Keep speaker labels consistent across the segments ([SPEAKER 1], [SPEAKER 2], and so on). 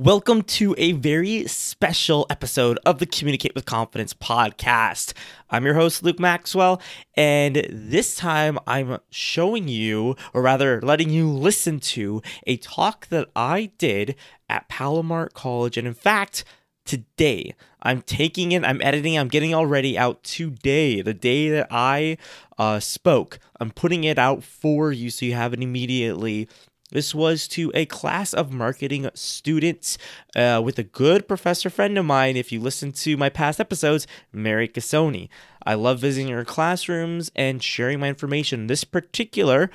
[SPEAKER 1] Welcome to a very special episode of the Communicate with Confidence podcast. I'm your host, Luke Maxwell, and this time I'm showing you, or rather, letting you listen to a talk that I did at Palomar College. And in fact, today I'm taking it, I'm editing, I'm getting all ready out today, the day that I uh, spoke. I'm putting it out for you so you have it immediately this was to a class of marketing students uh, with a good professor friend of mine. If you listen to my past episodes, Mary Cassoni. I love visiting her classrooms and sharing my information. This particular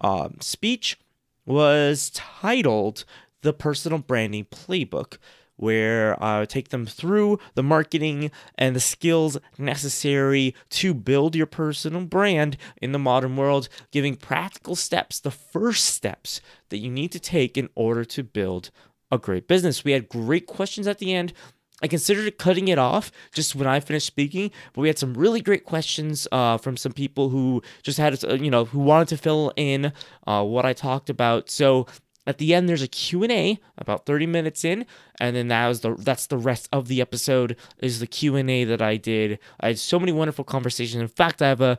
[SPEAKER 1] um, speech was titled The Personal Branding Playbook where I take them through the marketing and the skills necessary to build your personal brand in the modern world, giving practical steps, the first steps that you need to take in order to build a great business. We had great questions at the end. I considered cutting it off just when I finished speaking, but we had some really great questions uh, from some people who just had, uh, you know, who wanted to fill in uh, what I talked about. So at the end, there's a Q&A about 30 minutes in, and then that was the that's the rest of the episode is the Q&A that I did. I had so many wonderful conversations. In fact, I have a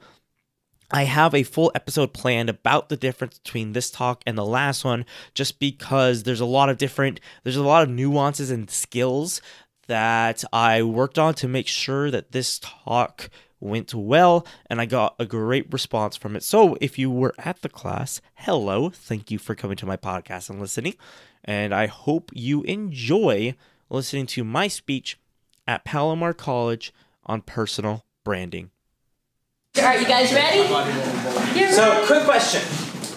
[SPEAKER 1] I have a full episode planned about the difference between this talk and the last one just because there's a lot of different there's a lot of nuances and skills that I worked on to make sure that this talk went well and I got a great response from it. So if you were at the class, hello, thank you for coming to my podcast and listening. And I hope you enjoy listening to my speech at Palomar College on personal branding.
[SPEAKER 2] All right, you guys ready?
[SPEAKER 1] So, quick question.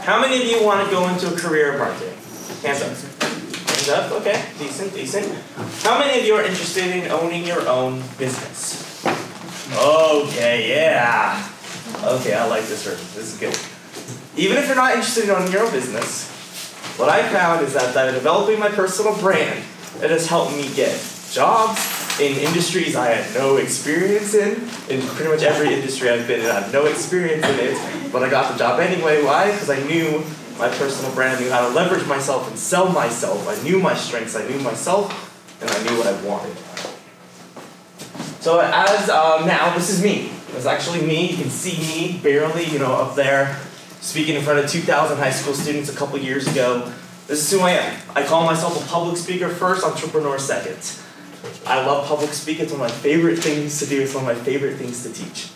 [SPEAKER 1] How many of you want to go into a career of marketing? Hands up. Hands up, okay. Decent, decent. How many of you are interested in owning your own business? Okay, yeah. Okay, I like this room. This is good. Even if you're not interested in your own business, what I found is that by developing my personal brand, it has helped me get jobs in industries I had no experience in. In pretty much every industry I've been in, I have no experience in it, but I got the job anyway. Why? Because I knew my personal brand, I knew how to leverage myself and sell myself. I knew my strengths, I knew myself, and I knew what I wanted. So as um, now, this is me. It's actually me. You can see me barely, you know, up there, speaking in front of 2,000 high school students a couple years ago. This is who I am. I call myself a public speaker first, entrepreneur second. I love public speaking. It's one of my favorite things to do. It's one of my favorite things to teach.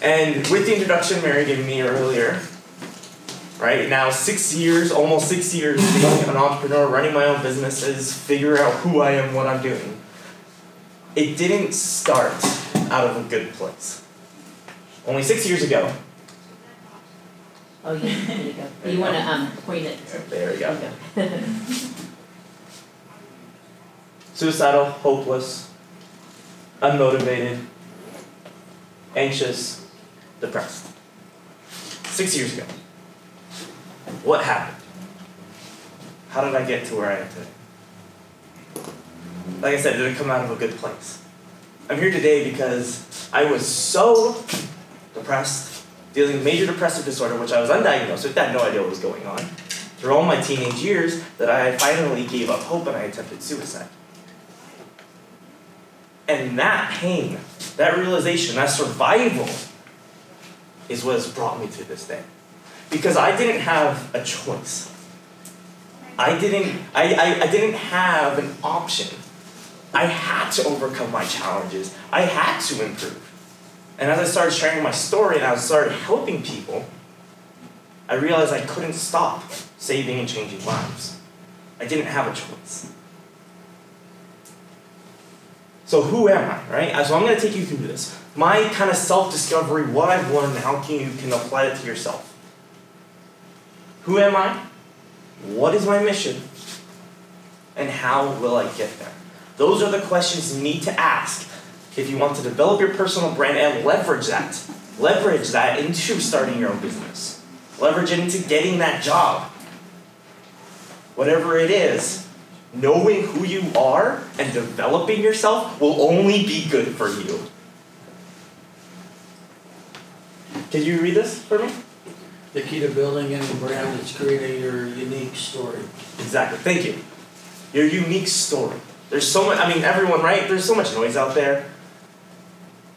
[SPEAKER 1] And with the introduction Mary gave me earlier, right now six years, almost six years being an entrepreneur, running my own businesses, figuring out who I am, what I'm doing it didn't start out of a good place. Only six years ago.
[SPEAKER 2] Oh, yeah, there you go. You want to um, point it.
[SPEAKER 1] There we go. Suicidal, hopeless, unmotivated, anxious, depressed. Six years ago. What happened? How did I get to where I am today? Like I said, it didn't come out of a good place. I'm here today because I was so depressed, dealing with major depressive disorder, which I was undiagnosed with, I had no idea what was going on, through all my teenage years, that I finally gave up hope and I attempted suicide. And that pain, that realization, that survival is what has brought me to this day. Because I didn't have a choice. I didn't, I, I, I didn't have an option I had to overcome my challenges. I had to improve. And as I started sharing my story and I started helping people, I realized I couldn't stop saving and changing lives. I didn't have a choice. So who am I, right? So I'm going to take you through this. My kind of self-discovery, what I've learned, and how can you can apply it to yourself. Who am I? What is my mission? And how will I get there? Those are the questions you need to ask if you want to develop your personal brand and leverage that. Leverage that into starting your own business. Leverage it into getting that job. Whatever it is, knowing who you are and developing yourself will only be good for you. Can you read this for me?
[SPEAKER 3] The key to building any brand is creating your unique story.
[SPEAKER 1] Exactly. Thank you. your unique story. There's so much, I mean, everyone, right? There's so much noise out there.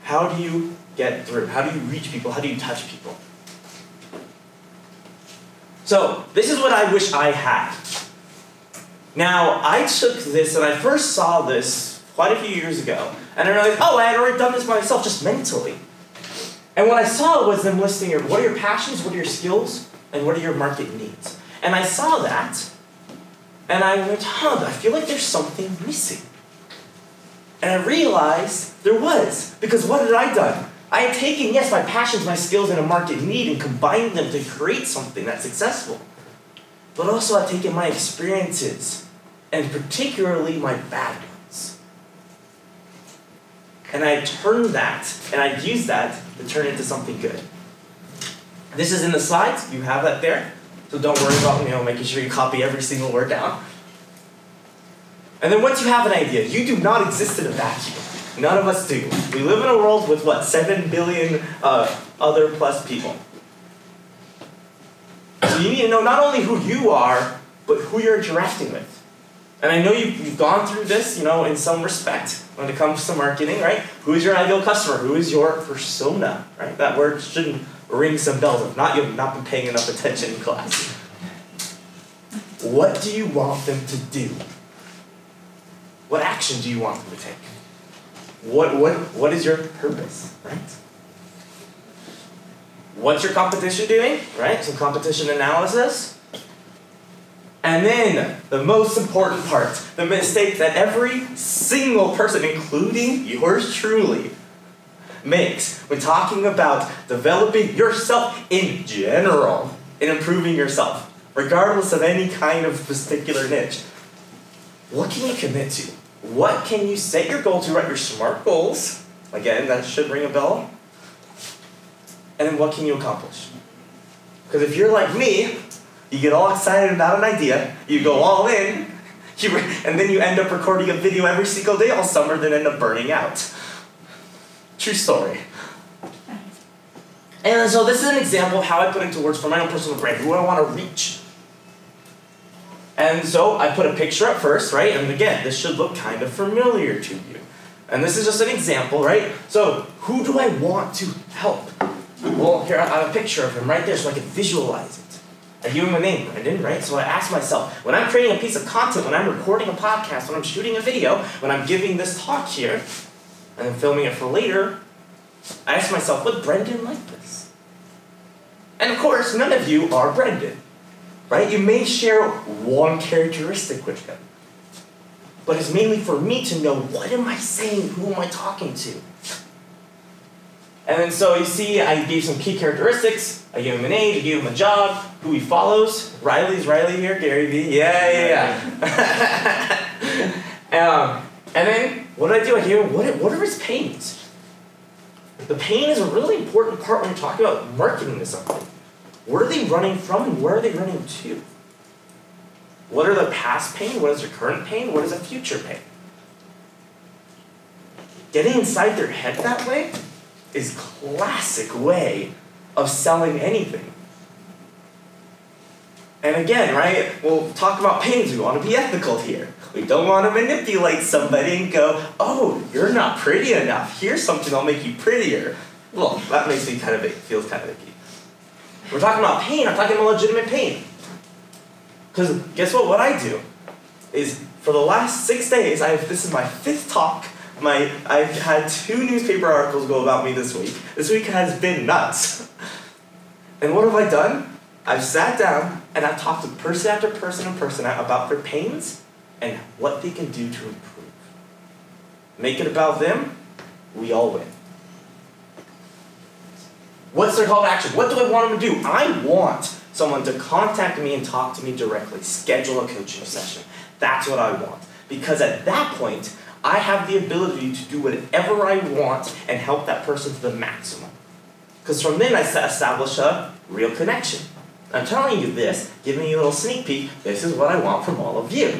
[SPEAKER 1] How do you get through? How do you reach people? How do you touch people? So, this is what I wish I had. Now, I took this and I first saw this quite a few years ago, and I realized, oh, I had already done this myself just mentally. And what I saw was them listing your, what are your passions, what are your skills, and what are your market needs. And I saw that, and I went, huh, I feel like there's something missing. And I realized there was, because what had I done? I had taken, yes, my passions, my skills, and a market need and combined them to create something that's successful. But also, I've taken my experiences, and particularly my bad ones. And I turned that, and I'd used that to turn it into something good. This is in the slides, you have that there. So don't worry about you know making sure you copy every single word down. And then once you have an idea, you do not exist in a vacuum. None of us do. We live in a world with what, 7 billion uh, other plus people. So you need to know not only who you are, but who you're interacting with. And I know you've, you've gone through this, you know, in some respect when it comes to marketing, right? Who is your ideal customer? Who is your persona, right? That word shouldn't ring some bells. If not, you've not been paying enough attention in class. What do you want them to do? What action do you want them to take? What, what, what is your purpose, right? What's your competition doing, right? Some competition analysis. And then, the most important part the mistake that every single person, including yours truly, makes when talking about developing yourself in general and improving yourself, regardless of any kind of particular niche. What can you commit to? What can you set your goal to? Write your SMART goals. Again, that should ring a bell. And then what can you accomplish? Because if you're like me, you get all excited about an idea, you go all in, you and then you end up recording a video every single day all summer, then end up burning out. True story. And so this is an example of how I put into words for my own personal brand, who I want to reach. And so I put a picture up first, right? And again, this should look kind of familiar to you. And this is just an example, right? So who do I want to help? Well, here I have a picture of him right there so I can visualize it. I give him a name, Brendan, right? So I ask myself, when I'm creating a piece of content, when I'm recording a podcast, when I'm shooting a video, when I'm giving this talk here, and then filming it for later, I ask myself, would Brendan like this? And of course, none of you are Brendan, right? You may share one characteristic with him, but it's mainly for me to know what am I saying, who am I talking to? And then so you see, I gave some key characteristics. I gave him an age, I gave him a job, who he follows. Riley's Riley here, Gary Vee. Yeah, yeah, yeah. um, and then what did I do? Him what, what are his pains? The pain is a really important part when you're talking about marketing to something. Where are they running from and where are they running to? What are the past pain? What is their current pain? What is a future pain? Getting inside their head that way is classic way of selling anything. And again, right, we'll talk about pains. We want to be ethical here. We don't want to manipulate somebody and go, oh, you're not pretty enough. Here's something that'll make you prettier. Well, that makes me kind of, feels kind of icky. We're talking about pain. I'm talking about legitimate pain. Because guess what? What I do is for the last six days, I have, this is my fifth talk. My I've had two newspaper articles go about me this week. This week has been nuts. And what have I done? I've sat down and I've talked to person after person and person about their pains and what they can do to improve. Make it about them, we all win. What's their call to action? What do I want them to do? I want someone to contact me and talk to me directly, schedule a coaching session. That's what I want. Because at that point, I have the ability to do whatever I want and help that person to the maximum. Because from then I establish a real connection. I'm telling you this, giving you a little sneak peek, this is what I want from all of you.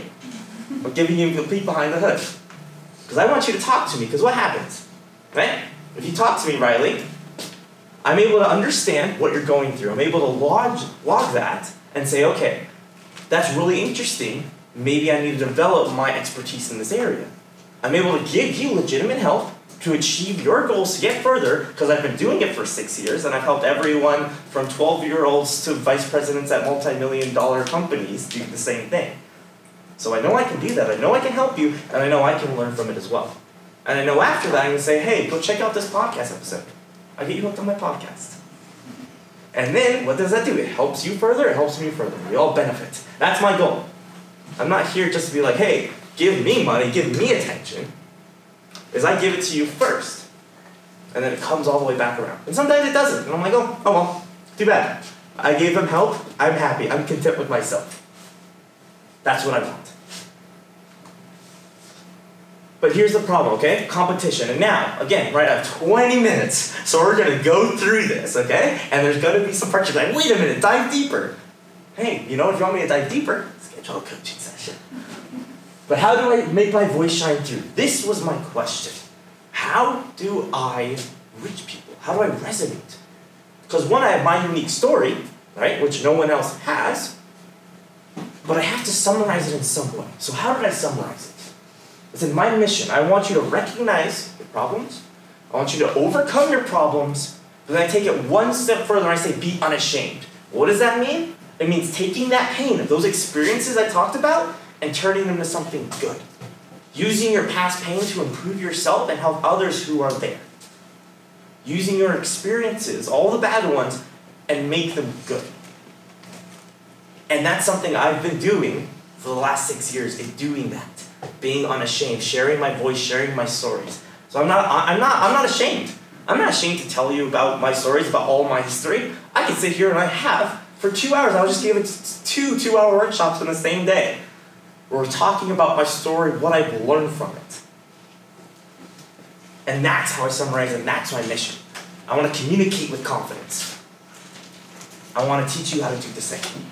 [SPEAKER 1] I'm giving you a peek behind the hood. Because I want you to talk to me, because what happens? Right? If you talk to me, Riley, I'm able to understand what you're going through. I'm able to log, log that and say, okay, that's really interesting, maybe I need to develop my expertise in this area. I'm able to give you legitimate help to achieve your goals to get further because I've been doing it for six years and I've helped everyone from 12 year olds to vice presidents at multi million dollar companies do the same thing. So I know I can do that. I know I can help you and I know I can learn from it as well. And I know after that I can say, hey, go check out this podcast episode. I get you hooked on my podcast. And then what does that do? It helps you further, it helps me further. We all benefit. That's my goal. I'm not here just to be like, hey, give me money, give me attention. Is I give it to you first. And then it comes all the way back around. And sometimes it doesn't. And I'm like, oh, oh well, too bad. I gave them help, I'm happy, I'm content with myself. That's what I want. But here's the problem, okay? Competition. And now, again, right, I have 20 minutes, so we're gonna go through this, okay? And there's gonna be some parts you're like, wait a minute, dive deeper. Hey, you know, if you want me to dive deeper, schedule a coaching session. But how do I make my voice shine through? This was my question. How do I reach people? How do I resonate? Because one, I have my unique story, right, which no one else has, but I have to summarize it in some way. So how did I summarize it? It's in my mission. I want you to recognize your problems. I want you to overcome your problems. But then I take it one step further and I say, be unashamed. What does that mean? It means taking that pain of those experiences I talked about and turning them to something good. Using your past pain to improve yourself and help others who are there. Using your experiences, all the bad ones, and make them good. And that's something I've been doing for the last six years, is doing that being unashamed, sharing my voice, sharing my stories. So I'm not, I'm not, I'm not ashamed. I'm not ashamed to tell you about my stories, about all my history. I can sit here and I have for two hours. I just giving two two-hour workshops on the same day. We're talking about my story, what I've learned from it. And that's how I summarize and that's my mission. I want to communicate with confidence. I want to teach you how to do the same.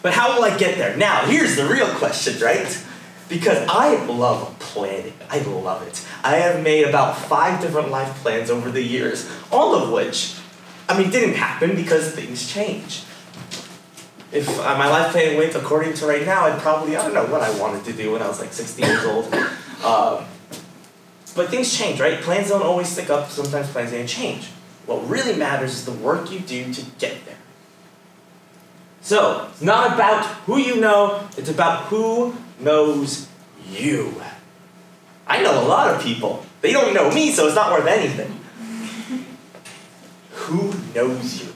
[SPEAKER 1] But how will I get there? Now, here's the real question, right? Because I love planning. I love it. I have made about five different life plans over the years, all of which, I mean, didn't happen because things change. If uh, my life plan went according to right now, I'd probably, I don't know what I wanted to do when I was like 16 years old. Um, but things change, right? Plans don't always stick up, sometimes plans don't change. What really matters is the work you do to get there. So, it's not about who you know, it's about who knows you. I know a lot of people. They don't know me, so it's not worth anything. who knows you?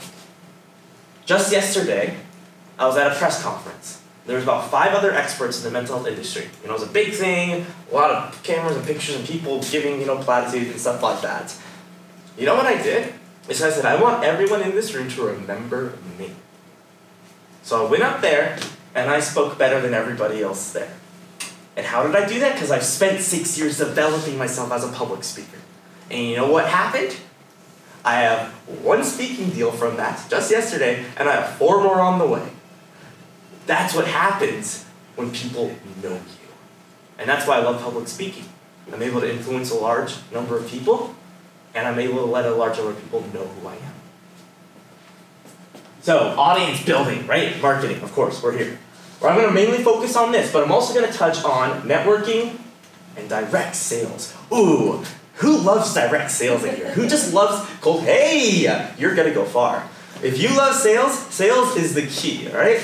[SPEAKER 1] Just yesterday, I was at a press conference. There was about five other experts in the mental health industry. You know, it was a big thing, a lot of cameras and pictures and people giving, you know, platitudes and stuff like that. You know what I did? Is I said, I want everyone in this room to remember me. So I went up there and I spoke better than everybody else there. And how did I do that? Because I've spent six years developing myself as a public speaker. And you know what happened? I have one speaking deal from that just yesterday, and I have four more on the way. That's what happens when people know you. And that's why I love public speaking. I'm able to influence a large number of people, and I'm able to let a large number of people know who I am. So, audience building, right? Marketing, of course, we're here. Where I'm going to mainly focus on this, but I'm also going to touch on networking and direct sales. Ooh, who loves direct sales in here? Who just loves cold? Hey, you're going to go far. If you love sales, sales is the key, all right?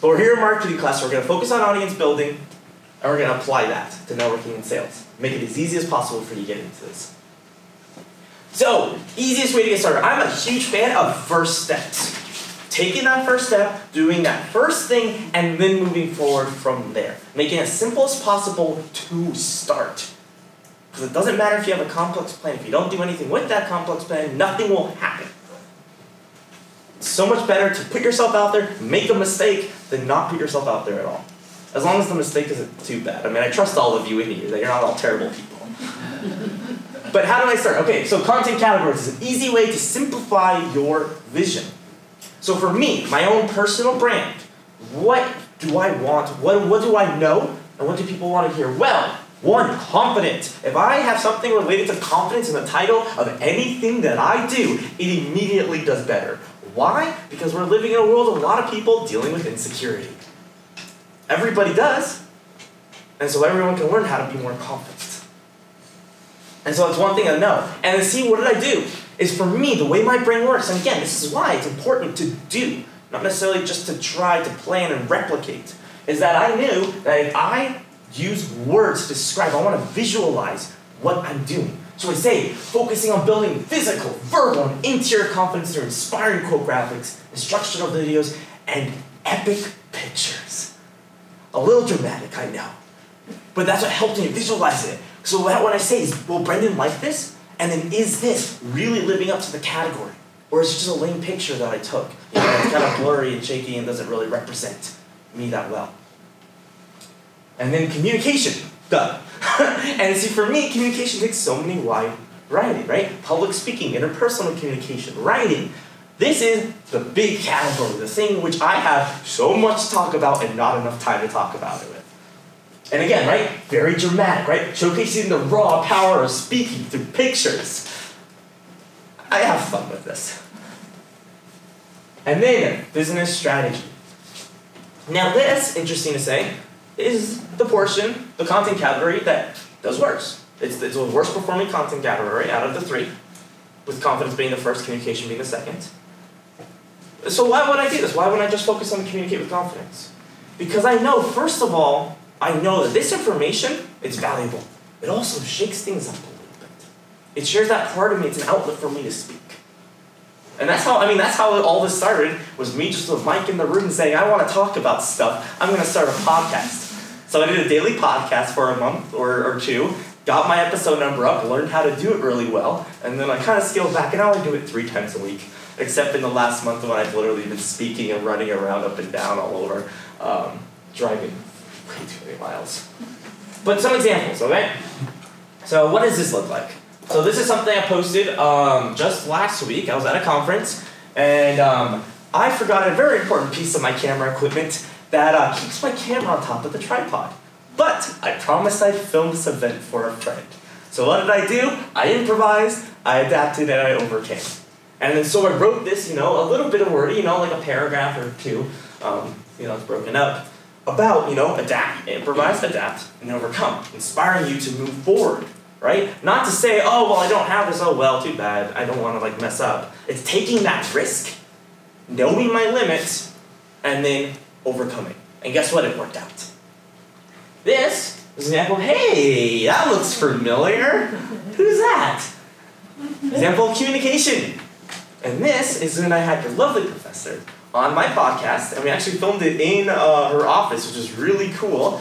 [SPEAKER 1] But we're here in marketing class, so we're going to focus on audience building, and we're going to apply that to networking and sales. Make it as easy as possible for you to get into this. So, easiest way to get started. I'm a huge fan of first steps taking that first step, doing that first thing, and then moving forward from there. Making it as simple as possible to start. Because it doesn't matter if you have a complex plan, if you don't do anything with that complex plan, nothing will happen. So much better to put yourself out there, make a mistake, than not put yourself out there at all. As long as the mistake isn't too bad. I mean, I trust all of you in here that you're not all terrible people. but how do I start? Okay, so content categories is an easy way to simplify your vision. So for me, my own personal brand, what do I want? What, what do I know? And what do people want to hear? Well, one, confident. If I have something related to confidence in the title of anything that I do, it immediately does better. Why? Because we're living in a world of a lot of people dealing with insecurity. Everybody does. And so everyone can learn how to be more confident. And so it's one thing I know. And then see, what did I do? Is for me, the way my brain works, and again, this is why it's important to do, not necessarily just to try to plan and replicate, is that I knew that if I use words to describe, I want to visualize what I'm doing. So I say, focusing on building physical, verbal, and interior confidence through inspiring quote graphics, instructional videos, and epic pictures. A little dramatic, I know. But that's what helped me visualize it. So what I say is, will Brendan like this? And then is this really living up to the category? Or is it just a lame picture that I took? You know, it's kind of blurry and shaky and doesn't really represent me that well. And then communication, duh. and see, for me, communication takes so many wide variety, right? Public speaking, interpersonal communication, writing. This is the big category, the thing which I have so much to talk about and not enough time to talk about it with. And again, right? Very dramatic, right? Showcasing the raw power of speaking through pictures. I have fun with this. And then, business strategy. Now, this, interesting to say, is the portion, the content category that does worse. It's, it's the worst performing content category out of the three, with confidence being the first, communication being the second. So, why would I do this? Why wouldn't I just focus on communicate with confidence? Because I know, first of all, I know that this information is valuable. It also shakes things up a little bit. It shares that part of me. It's an outlet for me to speak. And that's how, I mean, that's how all this started, was me just with Mike in the room saying, I want to talk about stuff. I'm going to start a podcast. So I did a daily podcast for a month or, or two, got my episode number up, learned how to do it really well, and then I kind of scaled back, and now I do it three times a week, except in the last month when I've literally been speaking and running around up and down all over, um, driving way too many miles. But some examples, okay? So what does this look like? So this is something I posted um, just last week. I was at a conference, and um, I forgot a very important piece of my camera equipment that uh, keeps my camera on top of the tripod. But I promised I'd film this event for a friend. So what did I do? I improvised, I adapted, and I overcame. And then so I wrote this, you know, a little bit of wordy, you know, like a paragraph or two. Um, you know, it's broken up about, you know, adapt, improvise, adapt, and overcome, inspiring you to move forward, right? Not to say, oh, well, I don't have this, oh, well, too bad, I don't want to, like, mess up. It's taking that risk, knowing my limits, and then overcoming. And guess what? It worked out. This is an example, hey, that looks familiar. Who's that? Example of communication. And this is when I had your lovely professor on my podcast, and we actually filmed it in uh, her office, which is really cool,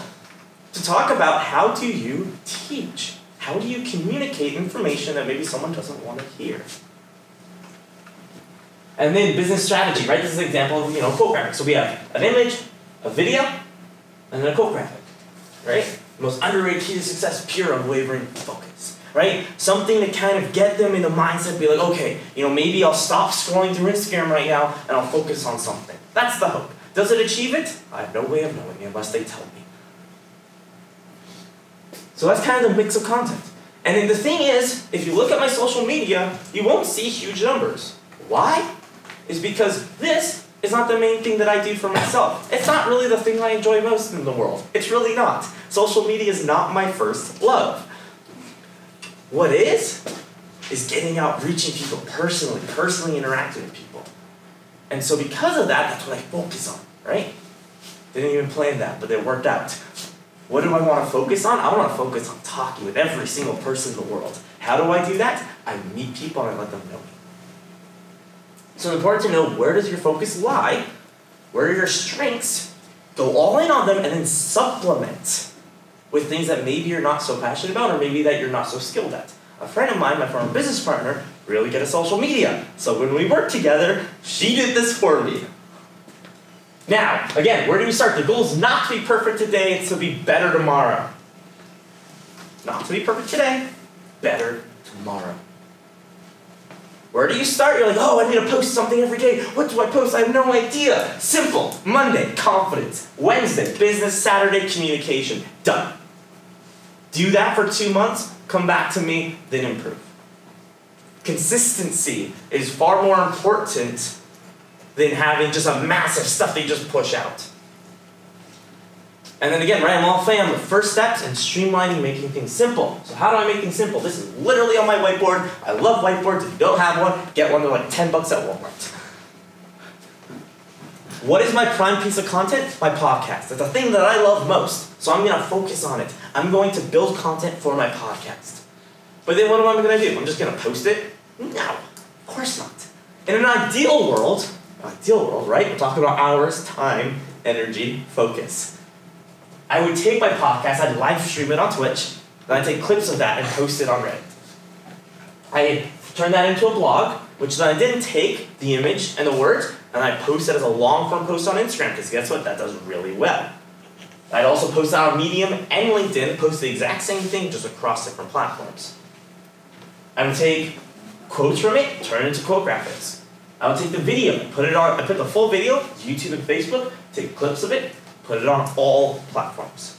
[SPEAKER 1] to talk about how do you teach? How do you communicate information that maybe someone doesn't want to hear? And then business strategy, right? This is an example of, you know, quote graphic. So we have an image, a video, and then a quote graphic, right? Most underrated key to success, pure unwavering focus right? Something to kind of get them in the mindset, be like, okay, you know, maybe I'll stop scrolling through Instagram right now and I'll focus on something. That's the hope. Does it achieve it? I have no way of knowing unless they tell me. So that's kind of the mix of content. And then the thing is, if you look at my social media, you won't see huge numbers. Why? Is because this is not the main thing that I do for myself. It's not really the thing I enjoy most in the world. It's really not. Social media is not my first love. What is? Is getting out, reaching people personally, personally interacting with people. And so because of that, that's what I focus on, right? Didn't even plan that, but it worked out. What do I want to focus on? I want to focus on talking with every single person in the world. How do I do that? I meet people and I let them know me. So it's important to know where does your focus lie? Where are your strengths? Go all in on them and then supplement with things that maybe you're not so passionate about or maybe that you're not so skilled at. A friend of mine, my former business partner, really good at social media. So when we worked together, she did this for me. Now, again, where do we start? The goal is not to be perfect today, it's to be better tomorrow. Not to be perfect today, better tomorrow. Where do you start? You're like, oh, I need to post something every day. What do I post? I have no idea. Simple. Monday, confidence. Wednesday, business. Saturday, communication. Done. Do that for two months, come back to me, then improve. Consistency is far more important than having just a massive stuff they just push out. And then again, right, I'm all of the first steps and streamlining, making things simple. So how do I make things simple? This is literally on my whiteboard. I love whiteboards. If you don't have one, get one. They're like 10 bucks at Walmart. What is my prime piece of content? My podcast. It's the thing that I love most. So I'm going to focus on it. I'm going to build content for my podcast. But then what am I going to do? I'm just going to post it? No, of course not. In an ideal world, ideal world, right? We're talking about hours, time, energy, focus. I would take my podcast, I'd live stream it on Twitch, then I'd take clips of that and post it on Reddit. I turn that into a blog, which then I didn't take the image and the words, and I post it as a long form post on Instagram, because guess what? That does really well. I'd also post that on Medium and LinkedIn, post the exact same thing, just across different platforms. I would take quotes from it, turn it into quote graphics. I would take the video, put it on, I put the full video, YouTube and Facebook, take clips of it, put it on all platforms.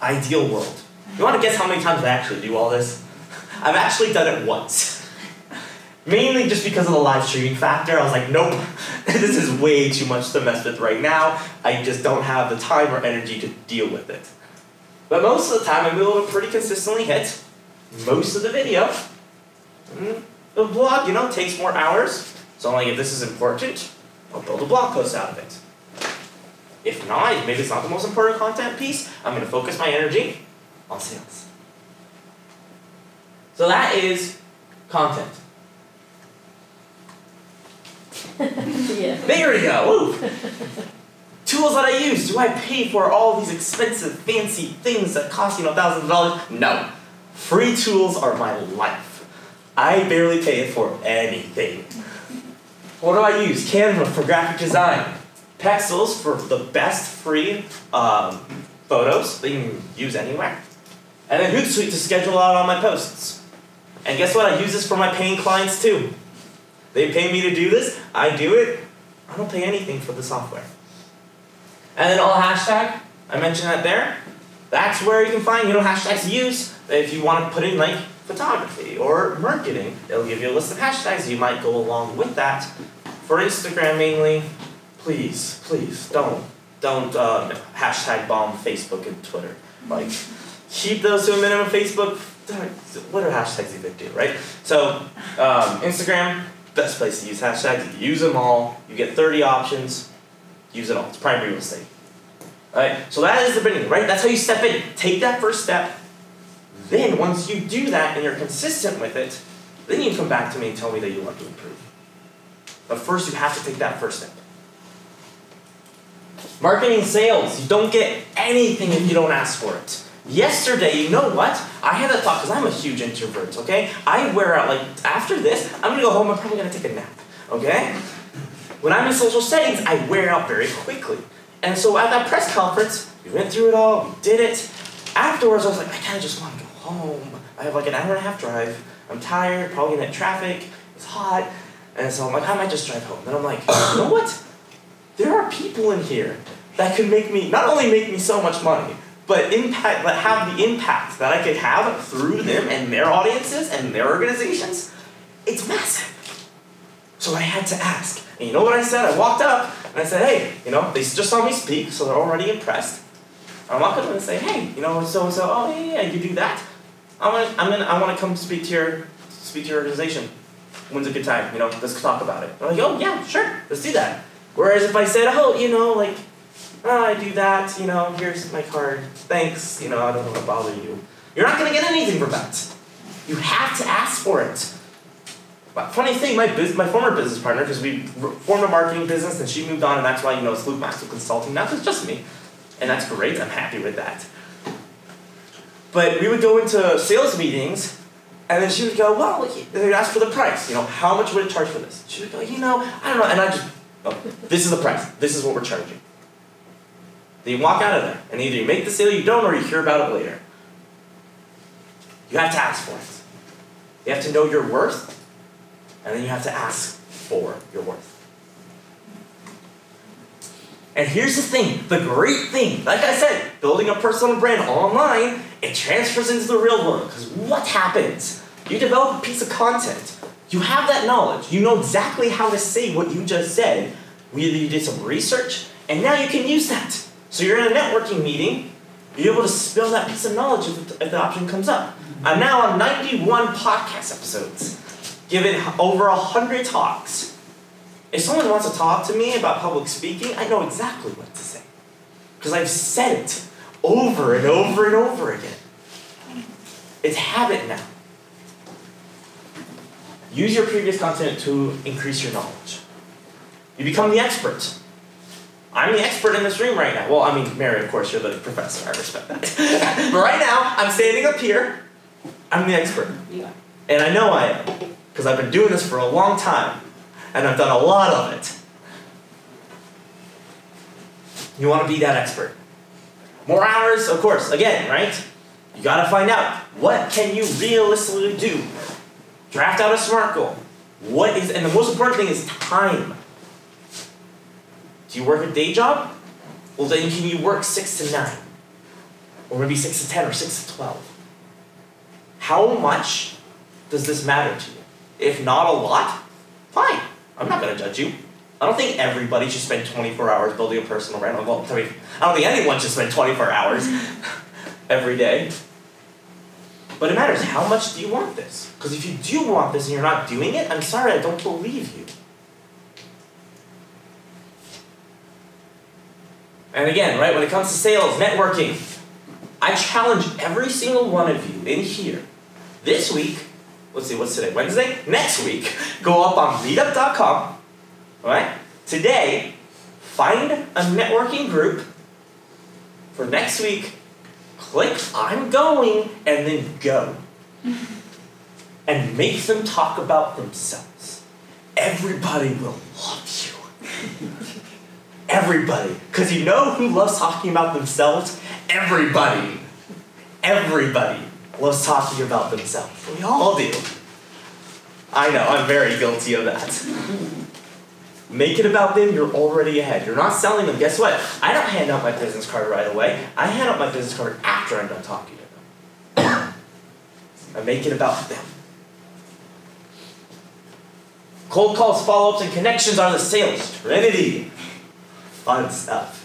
[SPEAKER 1] Ideal world. You want to guess how many times I actually do all this? I've actually done it once. Mainly just because of the live streaming factor. I was like, nope, this is way too much to mess with right now. I just don't have the time or energy to deal with it. But most of the time, I'm able to pretty consistently hit most of the video. Mm, the blog, you know, takes more hours. So I'm like, if this is important, I'll build a blog post out of it. If not, maybe it's not the most important content piece, I'm going to focus my energy on sales. So that is content.
[SPEAKER 2] Yeah.
[SPEAKER 1] There we go. Woo. Tools that I use. Do I pay for all these expensive, fancy things that cost you know thousands of dollars? No. Free tools are my life. I barely pay for anything. What do I use? Canva for graphic design. Pexels for the best free um, photos that you can use anywhere. And then Hootsuite to schedule out all my posts. And guess what? I use this for my paying clients too. They pay me to do this, I do it. I don't pay anything for the software. And then all hashtag, I mentioned that there. That's where you can find, you know, hashtags to use if you want to put in like photography or marketing. It'll give you a list of hashtags you might go along with that. For Instagram mainly, please, please don't don't uh, hashtag bomb Facebook and Twitter. Like keep those to a minimum. Facebook, what are hashtags even do, right? So um, Instagram, best place to use hashtags. Use them all. You get 30 options. Use it all. It's prime real estate. Alright, so that is the beginning, right? That's how you step in. Take that first step. Then once you do that and you're consistent with it, then you come back to me and tell me that you want to improve. But first you have to take that first step. Marketing sales, you don't get anything if you don't ask for it. Yesterday, you know what? I had a thought because I'm a huge introvert, okay? I wear out, like, after this, I'm gonna go home, I'm probably gonna take a nap, okay? When I'm in social settings, I wear out very quickly. And so at that press conference, we went through it all, we did it. Afterwards, I was like, I kinda just wanna go home. I have like an hour and a half drive. I'm tired, probably gonna hit traffic, it's hot. And so I'm like, I might just drive home. Then I'm like, you know what? There are people in here that could make me, not only make me so much money, but impact, but have the impact that I could have through them and their audiences and their organizations. It's massive. So I had to ask. And you know what I said? I walked up and I said, hey, you know, they just saw me speak, so they're already impressed. I walk up and say, hey, you know, so and so, oh yeah, yeah, you do that. I want, I'm gonna, I want to come speak to your, speak to your organization. When's a good time? You know, let's talk about it. They're like, oh yeah, sure, let's do that. Whereas if I said, oh, you know, like, oh, I do that, you know, here's my card, thanks, you know, I don't want to bother you. You're not gonna get anything from that. You have to ask for it. But funny thing, my bus- my former business partner, because we formed a marketing business and she moved on, and that's why you know it's Luke Maxwell Consulting. Now it's just me, and that's great. I'm happy with that. But we would go into sales meetings, and then she would go, "Well," they'd ask for the price. You know, how much would it charge for this? She would go, "You know, I don't know," and I just, oh, "This is the price. This is what we're charging." Then you walk out of there, and either you make the sale, you don't, or you hear about it later. You have to ask for it. You have to know your worth, and then you have to ask for your worth. And here's the thing the great thing, like I said, building a personal brand online, it transfers into the real world. Because what happens? You develop a piece of content, You have that knowledge. You know exactly how to say what you just said. Whether you did some research, and now you can use that. So you're in a networking meeting, you're able to spill that piece of knowledge if the, if the option comes up. I'm now on 91 podcast episodes, given over 100 talks. If someone wants to talk to me about public speaking, I know exactly what to say. Because I've said it over and over and over again. It's habit now. Use your previous content to increase your knowledge. You become the expert. I'm the expert in this room right now. Well, I mean, Mary, of course, you're the professor. I respect that. but right now, I'm standing up here. I'm the expert.
[SPEAKER 2] Are.
[SPEAKER 1] And I know I am. Because I've been doing this for a long time. And I've done a lot of it. You want to be that expert. More hours, of course, again, right? You gotta find out what can you realistically do. Draft out a SMART goal. What is and the most important thing is time. Do you work a day job? Well then can you work six to nine? Or maybe six to ten or six to twelve? How much does this matter to you? If not a lot, fine. I'm not gonna judge you. I don't think everybody should spend 24 hours building a personal brand. Well, I mean, I don't think anyone should spend 24 hours every day. But it matters. How much do you want this? Because if you do want this and you're not doing it, I'm sorry, I don't believe you. And again, right, when it comes to sales, networking, I challenge every single one of you in here this week. Let's see, what's today? Wednesday? Next week, go up on meetup.com, right? Today, find a networking group for next week, click I'm going, and then go. and make them talk about themselves. Everybody will love you. Everybody. Because you know who loves talking about themselves? Everybody. Everybody loves talking about themselves. We all do. I know, I'm very guilty of that. Make it about them, you're already ahead. You're not selling them. Guess what? I don't hand out my business card right away. I hand out my business card after I'm done talking to them. I make it about them. Cold calls, follow ups, and connections are the sales trinity. Fun stuff.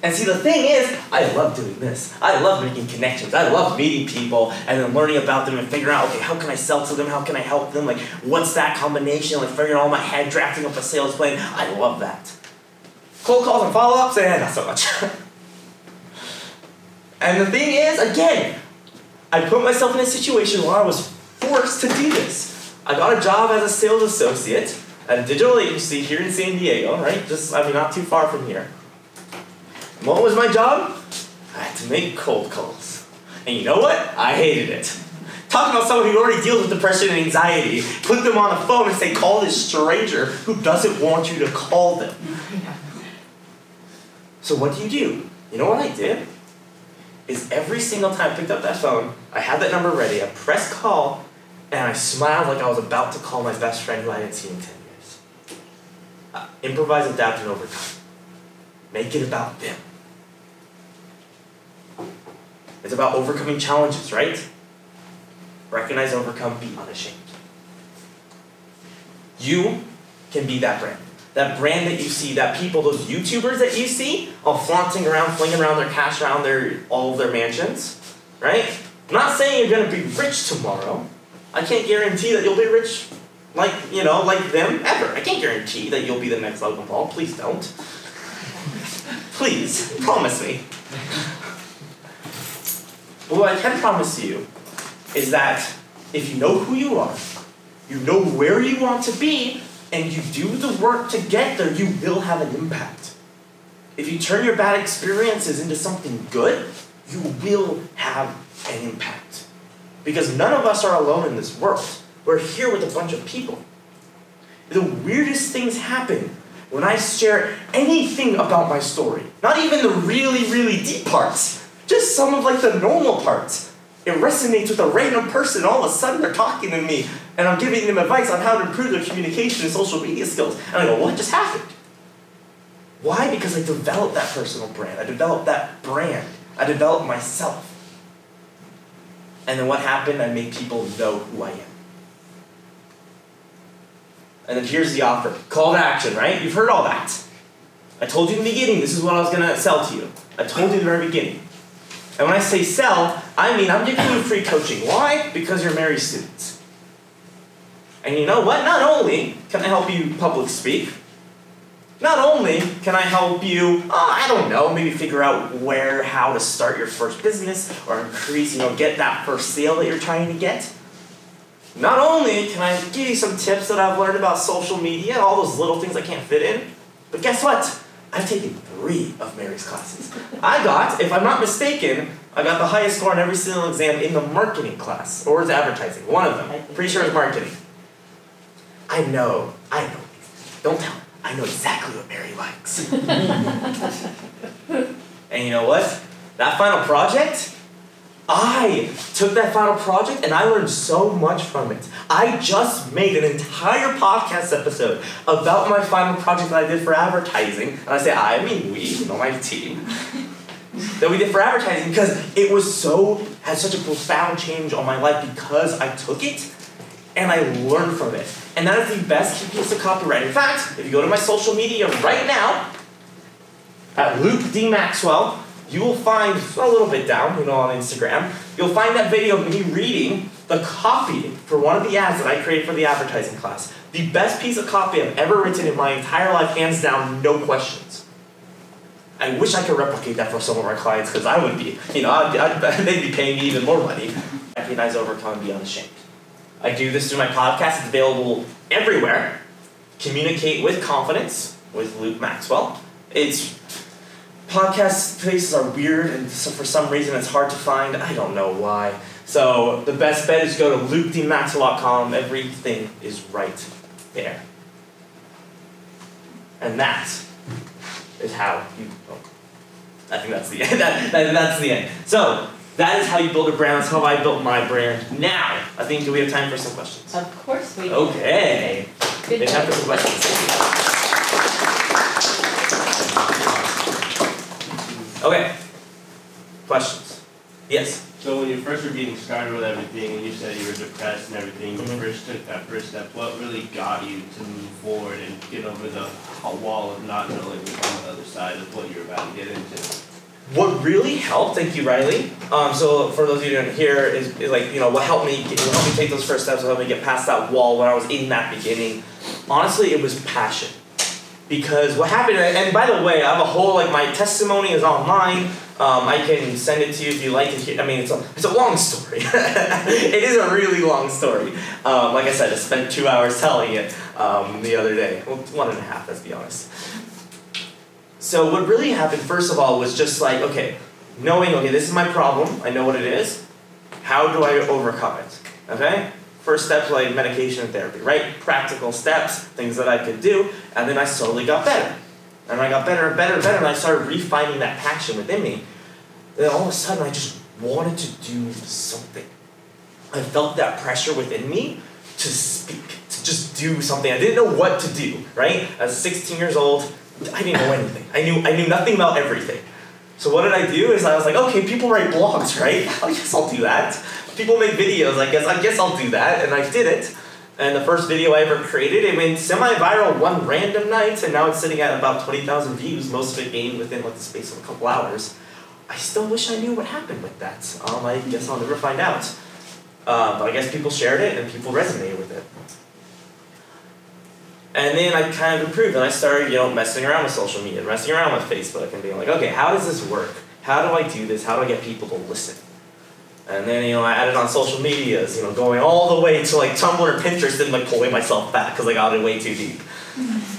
[SPEAKER 1] And see, the thing is, I love doing this. I love making connections. I love meeting people and then learning about them and figuring out, okay, how can I sell to them? How can I help them? Like, what's that combination? Like, figuring in my head, drafting up a sales plan. I love that. Cold calls and follow ups, eh, not so much. and the thing is, again, I put myself in a situation where I was forced to do this. I got a job as a sales associate at a digital agency here in San Diego, right? Just, I mean, not too far from here. What was my job? I had to make cold calls. And you know what? I hated it. Talk about someone who already deals with depression and anxiety. Put them on a phone and say, call this stranger who doesn't want you to call them. So what do you do? You know what I did? Is every single time I picked up that phone, I had that number ready, I pressed call, and I smiled like I was about to call my best friend who I hadn't seen in 10 years. Uh, improvise, adapt, and overcome. Make it about them. It's about overcoming challenges, right? Recognize, overcome, be unashamed. You can be that brand. That brand that you see, that people, those YouTubers that you see, all flaunting around, flinging around their cash around their all of their mansions, right? I'm not saying you're gonna be rich tomorrow. I can't guarantee that you'll be rich like, you know, like them ever. I can't guarantee that you'll be the next Logan Paul. Please don't. Please, promise me. But what I can promise you is that if you know who you are, you know where you want to be, and you do the work to get there, you will have an impact. If you turn your bad experiences into something good, you will have an impact. Because none of us are alone in this world. We're here with a bunch of people. The weirdest things happen when I share anything about my story. Not even the really, really deep parts. Just some of like the normal parts. It resonates with a random person. All of a sudden, they're talking to me, and I'm giving them advice on how to improve their communication and social media skills. And I go, "What just happened?" Why? Because I developed that personal brand. I developed that brand. I developed myself. And then what happened? I made people know who I am. And then here's the offer. Call to action, right? You've heard all that. I told you in the beginning this is what I was gonna sell to you. I told you in the very beginning. And when I say sell, I mean I'm giving you free coaching. Why? Because you're Mary students. And you know what? Not only can I help you public speak, not only can I help you, oh, I don't know, maybe figure out where, how to start your first business or increase, you know, get that first sale that you're trying to get. Not only can I give you some tips that I've learned about social media, all those little things I can't fit in, but guess what? I've taken three of Mary's classes. I got, if I'm not mistaken, I got the highest score on every single exam in the marketing class, or it advertising? One of them. Pretty sure it's marketing. I know, I know. Don't tell. I know exactly what Mary likes. and you know what? That final project, I took that final project and I learned so much from it. I just made an entire podcast episode about my final project that I did for advertising. And I say I, I mean we, you know, my team. that we did for advertising because it was so, had such a profound change on my life because I took it and I learned from it. And that is the best piece of copyright. In fact, if you go to my social media right now, at Luke D. Maxwell, you will find a little bit down, you know, on Instagram, you'll find that video of me reading the copy for one of the ads that I created for the advertising class. The best piece of copy I've ever written in my entire life, hands down, no questions. I wish I could replicate that for some of our clients because I would be, you know, I'd, I'd, they'd be paying me even more money. Recognize, overcome, be unashamed. I do this through my podcast. It's available everywhere. Communicate with confidence with Luke Maxwell. It's podcast places are weird, and so for some reason it's hard to find. I don't know why. So the best bet is go to lukedmaxwell.com. Everything is right there. And that is how you. Oh, I think that's the end. that, that, that's the end. So that is how you build a brand. That's how I built my brand. Now, I think do we have time for some questions?
[SPEAKER 2] Of course we do.
[SPEAKER 1] Okay.
[SPEAKER 2] Good
[SPEAKER 1] They have
[SPEAKER 2] job.
[SPEAKER 1] some questions. Okay. Questions? Yes.
[SPEAKER 3] So when you first were getting started with everything, and you said you were depressed and everything, you
[SPEAKER 1] Mhm.
[SPEAKER 3] first took that first step. What really got you to move forward and get over the wall of not knowing what's on the other side of what you're about to get into?
[SPEAKER 1] What really helped, thank you, Riley. Um, so for those of you who didn't hear, is, is like you know what helped me get, what helped me take those first steps, what helped me get past that wall when I was in that beginning. Honestly, it was passion. Because what happened, and by the way, I have a whole like my testimony is online. Um, I can send it to you if you like to hear. I mean, it's a it's a long story. it is a really long story. Um, like I said, I spent two hours telling it um, the other day. Well, one and a half, let's be honest. So what really happened, first of all, was just like, okay, knowing, okay, this is my problem, I know what it is, how do I overcome it? Okay? First steps like medication and therapy, right? Practical steps, things that I could do, and then I slowly got better. And I got better and better and better, and I started refining that passion within me. Then all of a sudden, I just wanted to do something. I felt that pressure within me to speak, to just do something. I didn't know what to do, right? I was 16 years old, I didn't know anything. I knew I knew nothing about everything. So what did I do? Is I was like, okay, people write blogs, right? I guess I'll do that. People make videos. I guess I guess I'll do that, and I did it. And the first video I ever created, it went semi-viral one random night, and now it's sitting at about 20,000 views. Most of it gained within like the space of a couple hours. I still wish I knew what happened with that. Um, I guess I'll never find out. Uh, but I guess people shared it and people resonated with it. And then I kind of improved and I started, you know, messing around with social media, messing around with Facebook and being like, okay, how does this work? How do I do this? How do I get people to listen? And then, you know, I added on social medias, you know, going all the way to like Tumblr and Pinterest and like pulling myself back because I got it way too deep.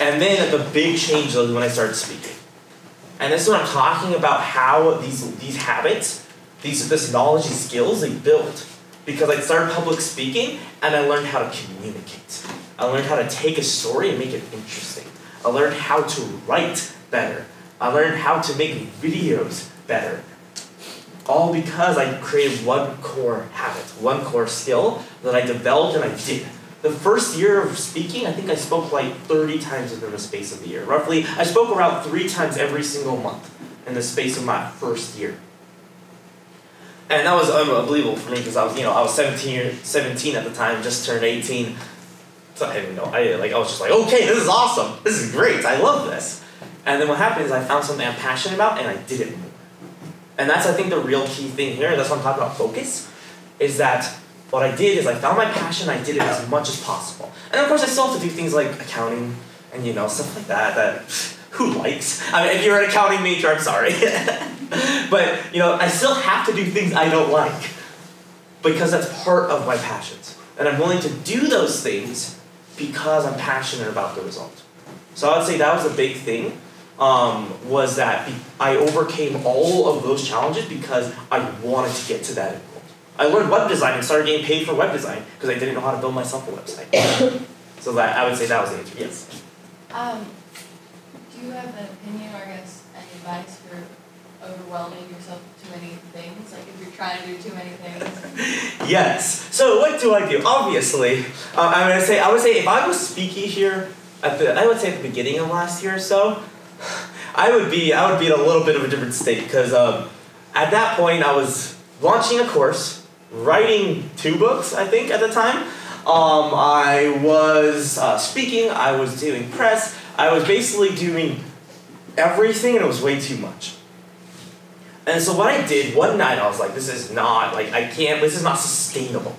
[SPEAKER 1] And then the big change was when I started speaking. And this is when I'm talking about how these these habits, these this knowledge, these skills they build. Because I started public speaking and I learned how to communicate. I learned how to take a story and make it interesting. I learned how to write better. I learned how to make videos better. All because I created one core habit, one core skill that I developed and I did. The first year of speaking, I think I spoke like 30 times within the space of the year. Roughly, I spoke around three times every single month in the space of my first year. And that was unbelievable for me because I was, you know, I was 17, year, 17 at the time, just turned 18. So I didn't know. I like I was just like, okay, this is awesome. This is great. I love this. And then what happened is I found something I'm passionate about and I did it. And that's I think the real key thing here. That's what I'm talking about focus. Is that what I did is I found my passion. I did it as much as possible. And of course, I still have to do things like accounting and you know stuff like that. That who likes? I mean, if you're an accounting major, I'm sorry. but you know, I still have to do things I don't like because that's part of my passions, and I'm willing to do those things because I'm passionate about the result. So I would say that was a big thing. Um, was that I overcame all of those challenges because I wanted to get to that end goal. I learned web design and started getting paid for web design because I didn't know how to build myself a website. so that I would say that was the answer. Yes.
[SPEAKER 4] Um, do you have an opinion or I guess any advice for overwhelming yourself with too many things? Like if you're trying to do too many things?
[SPEAKER 1] Yes. So what do I do? Obviously, uh, I'm gonna say I would say if I was speaking here at the I would say at the beginning of last year or so, I would be I would be in a little bit of a different state because um, at that point I was launching a course, writing two books I think at the time. Um, I was uh, speaking. I was doing press. I was basically doing everything, and it was way too much. And so what I did one night, I was like, this is not like I can't. This is not sustainable.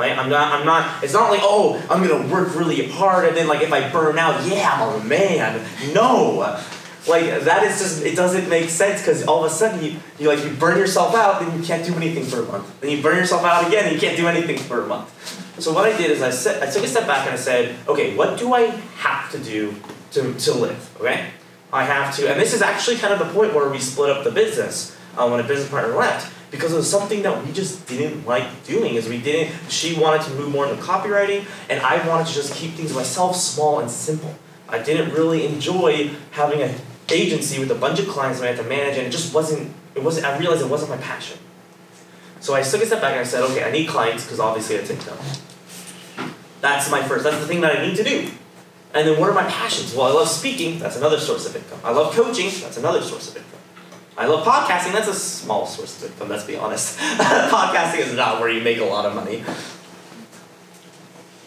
[SPEAKER 1] Right? I'm not. I'm not. It's not like oh, I'm gonna work really hard, and then like if I burn out, yeah, I'm a man. No, like that is just. It doesn't make sense because all of a sudden you you like you burn yourself out, then you can't do anything for a month. Then you burn yourself out again, and you can't do anything for a month. So what I did is I said I took a step back and I said, okay, what do I have to do to to live? Okay. I have to, and this is actually kind of the point where we split up the business uh, when a business partner left because it was something that we just didn't like doing. Is we didn't. She wanted to move more into copywriting, and I wanted to just keep things myself small and simple. I didn't really enjoy having an agency with a bunch of clients that I had to manage, and it just wasn't. It wasn't. I realized it wasn't my passion. So I took a step back and I said, okay, I need clients because obviously it's income. That's my first. That's the thing that I need to do. And then what are my passions? Well, I love speaking, that's another source of income. I love coaching, that's another source of income. I love podcasting, that's a small source of income, let's be honest. podcasting is not where you make a lot of money.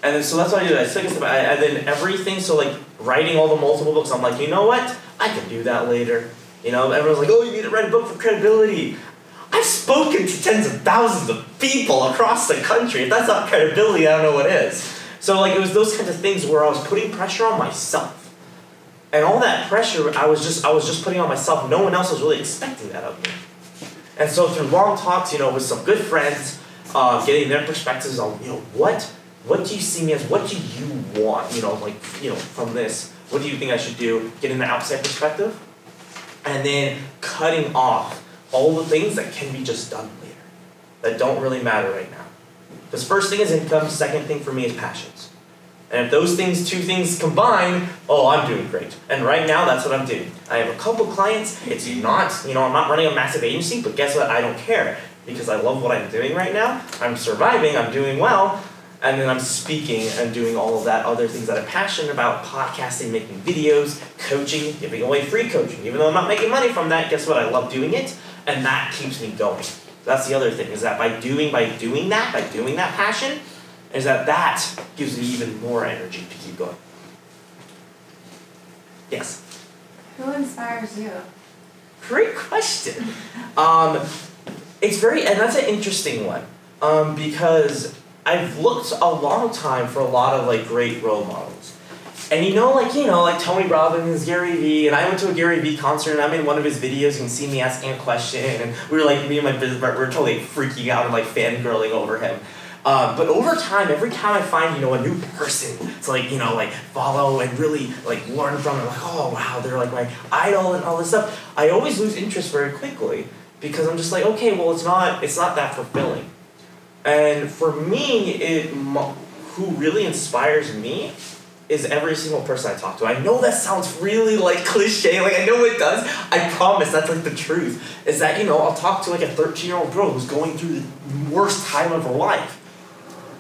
[SPEAKER 1] And then, so that's what I did. I took a step back, and then everything, so like writing all the multiple books, I'm like, you know what? I can do that later. You know, everyone's like, oh, you need to write a book for credibility. I've spoken to tens of thousands of people across the country. If that's not credibility, I don't know what is. So like it was those kinds of things where I was putting pressure on myself. And all that pressure I was just I was just putting on myself. No one else was really expecting that of me. And so through long talks, you know, with some good friends, uh, getting their perspectives on, you know, what what do you see me as? What do you want? You know, like, you know, from this, what do you think I should do? Getting the outside perspective. And then cutting off all the things that can be just done later. That don't really matter right now. Because first thing is income, second thing for me is passions. And if those things, two things combine, oh, I'm doing great. And right now, that's what I'm doing. I have a couple clients. It's not, you know, I'm not running a massive agency, but guess what? I don't care because I love what I'm doing right now. I'm surviving, I'm doing well, and then I'm speaking and doing all of that other things that I'm passionate about podcasting, making videos, coaching, giving away free coaching. Even though I'm not making money from that, guess what? I love doing it, and that keeps me going. That's the other thing is that by doing by doing that, by doing that passion, is that that gives me even more energy to keep going. Yes.
[SPEAKER 4] Who inspires you?
[SPEAKER 1] Great question. Um, it's very, and that's an interesting one, um, because I've looked a long time for a lot of like great role models, and you know, like you know, like Tony Robbins, Gary Vee, and I went to a Gary Vee concert, and I'm in one of his videos. You can see me asking a question, and we were like, me and my business partner, we were totally freaking out and like fangirling over him. Um, but over time, every time I find you know a new person to like you know like follow and really like learn from, and like oh wow they're like my idol and all this stuff, I always lose interest very quickly because I'm just like okay well it's not it's not that fulfilling, and for me it who really inspires me is every single person I talk to. I know that sounds really like cliche, like I know it does. I promise that's like the truth. Is that you know I'll talk to like a thirteen year old girl who's going through the worst time of her life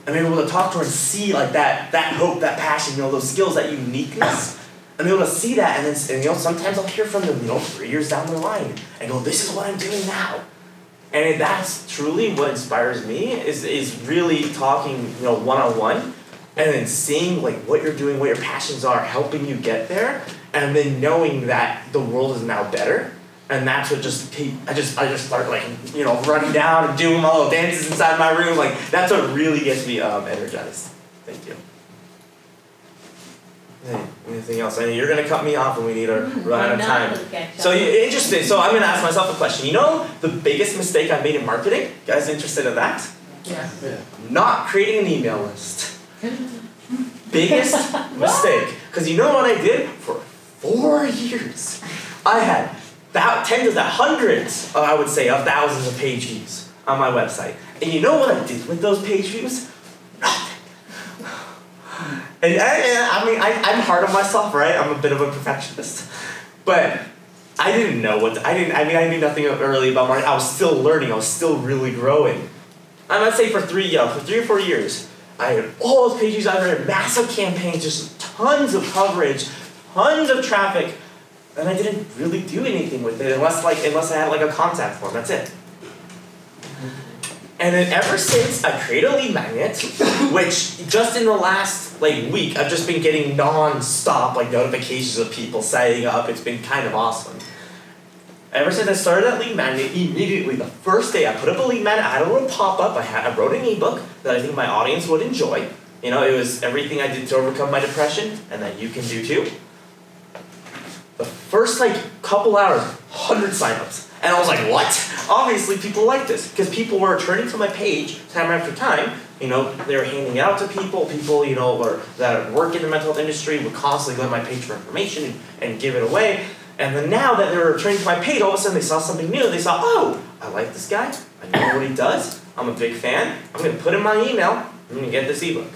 [SPEAKER 1] be able to talk to her and see like that that hope, that passion, you know, those skills, that uniqueness, be able to see that, and then and, you know sometimes I'll hear from them, you know, three years down the line, and go, this is what I'm doing now, and that's truly what inspires me is is really talking, you know, one on one, and then seeing like what you're doing, what your passions are, helping you get there, and then knowing that the world is now better. And that's what just keep, I just I just start like you know running down and doing my little dances inside my room like that's what really gets me um, energized. Thank you. Hey, anything else? I know you're gonna cut me off and we need to run out of time. So you- interesting. So I'm gonna ask myself a question. You know the biggest mistake I made in marketing? You guys interested in that?
[SPEAKER 2] Yeah. yeah.
[SPEAKER 1] Not creating an email list. biggest mistake. Because you know what I did for four years? I had about tens of hundreds, uh, I would say, of thousands of page views on my website. And you know what I did with those page views? Nothing. And I, I mean, I, I'm hard on myself, right? I'm a bit of a perfectionist. But I didn't know what, I didn't, I mean, I knew nothing early about marketing. I was still learning, I was still really growing. I might say for three, yeah, for three or four years, I had all those pages, I ran massive campaigns, just tons of coverage, tons of traffic, and I didn't really do anything with it unless like unless I had like a contact form. That's it. And then ever since I created a lead magnet, which just in the last like week I've just been getting non-stop like notifications of people signing up. It's been kind of awesome. Ever since I started that lead magnet, immediately the first day I put up a lead magnet, I had a little pop-up. I had I wrote an ebook that I think my audience would enjoy. You know, it was everything I did to overcome my depression, and that you can do too. First like couple hours, hundred signups. And I was like, what? Obviously people like this. Because people were turning to my page time after time. You know, they were handing out to people. People, you know, were, that work in the mental health industry would constantly go to my page for information and, and give it away. And then now that they were returning to my page, all of a sudden they saw something new. They saw, oh, I like this guy. I know what he does. I'm a big fan. I'm gonna put in my email. I'm gonna get this ebook.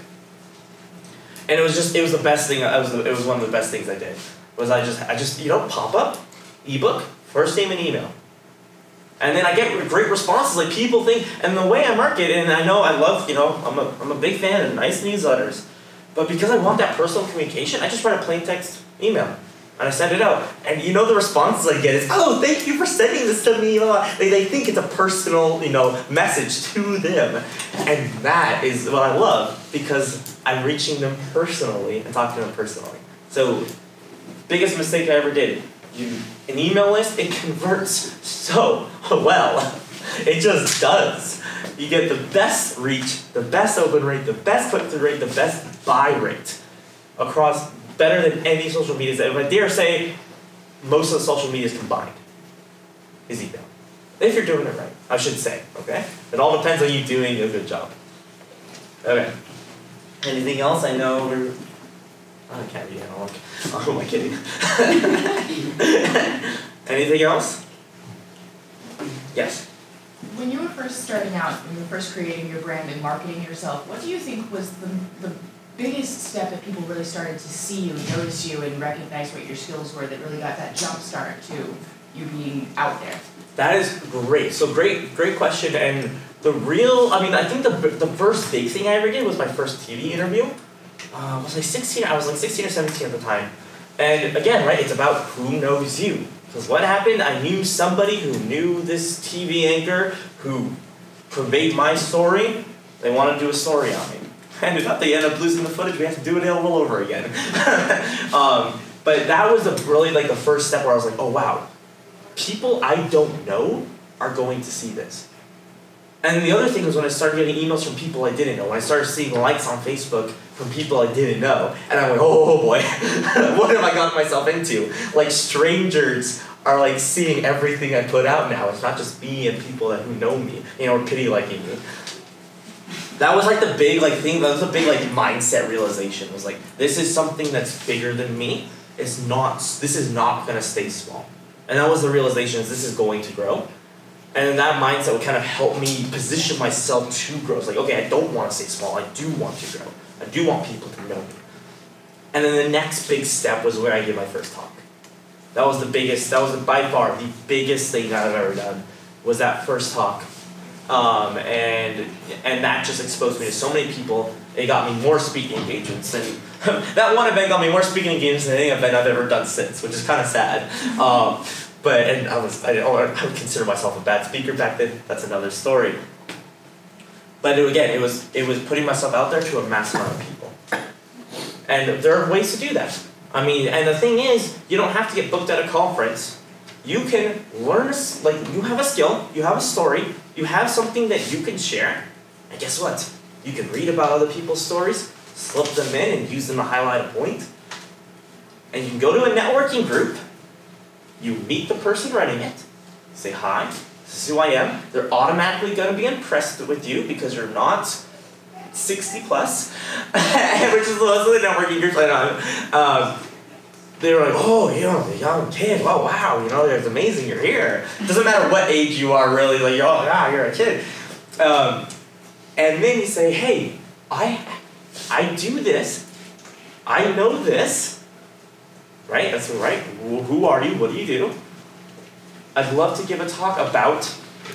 [SPEAKER 1] And it was just, it was the best thing. It was, the, it was one of the best things I did. Was I just, I just, you know, pop up, ebook, first name and email. And then I get great responses. Like people think, and the way I market, and I know I love, you know, I'm a, I'm a big fan of nice newsletters. But because I want that personal communication, I just write a plain text email. And I send it out. And you know the responses I get is, oh, thank you for sending this to me. They, they think it's a personal, you know, message to them. And that is what I love because I'm reaching them personally and talking to them personally. So biggest mistake I ever did. You an email list, it converts so well. It just does. You get the best reach, the best open rate, the best click through rate, the best buy rate across better than any social medias. If I dare say, most of the social medias combined is email. If you're doing it right, I should say, okay? It all depends on you doing a good job. Okay. Anything else? I know we're I can't read analog. Oh, who am I kidding? Anything else? Yes.
[SPEAKER 5] When you were first starting out, when you were first creating your brand and marketing yourself, what do you think was the, the biggest step that people really started to see you, notice you, and recognize what your skills were that really got that jump start to you being out there?
[SPEAKER 1] That is great. So great, great question. And the real, I mean, I think the the first big thing I ever did was my first TV interview. Uh, was I 16? I was like 16 or 17 at the time. And again, right, it's about who knows you. Because what happened, I knew somebody who knew this TV anchor who pervade my story. They wanted to do a story on me. And Ended up, they ended up losing the footage. We had to do it all over again. um, but that was the, really like the first step where I was like, oh wow, people I don't know are going to see this. And the other thing was when I started getting emails from people I didn't know, when I started seeing likes on Facebook from people I didn't know, and I went, oh, oh, oh boy, what have I gotten myself into? Like strangers are like seeing everything I put out now. It's not just me and people that who know me, you know, or pity liking me. That was like the big like thing. That was a big like mindset realization. It was like this is something that's bigger than me. It's not. This is not gonna stay small. And that was the realization. Is this is going to grow. And then that mindset would kind of help me position myself to grow. It's like, okay, I don't want to stay small. I do want to grow. I do want people to know me. And then the next big step was where I gave my first talk. That was the biggest, that was by far the biggest thing that I've ever done, was that first talk. Um, and and that just exposed me to so many people. It got me more speaking engagements than that one event got me more speaking engagements than any event I've ever done since, which is kind of sad. Um, but and I was I, oh, I would consider myself a bad speaker back then. That's another story. But it, again, it was it was putting myself out there to a mass amount of people. And there are ways to do that. I mean, and the thing is, you don't have to get booked at a conference. You can learn, like, you have a skill, you have a story, you have something that you can share. And guess what? You can read about other people's stories, slip them in, and use them to highlight a point. And you can go to a networking group, you meet the person running it, say, Hi, this is who I am. They're automatically going to be impressed with you because you're not 60 plus, which is most of the networking groups I know. Um, they were like, oh, you know, the young kid, oh, wow, you know, it's amazing you're here. Doesn't matter what age you are, really, like, oh, wow, you're a kid. Um, and then you say, hey, I, I do this, I know this, right? That's right. Who are you? What do you do? I'd love to give a talk about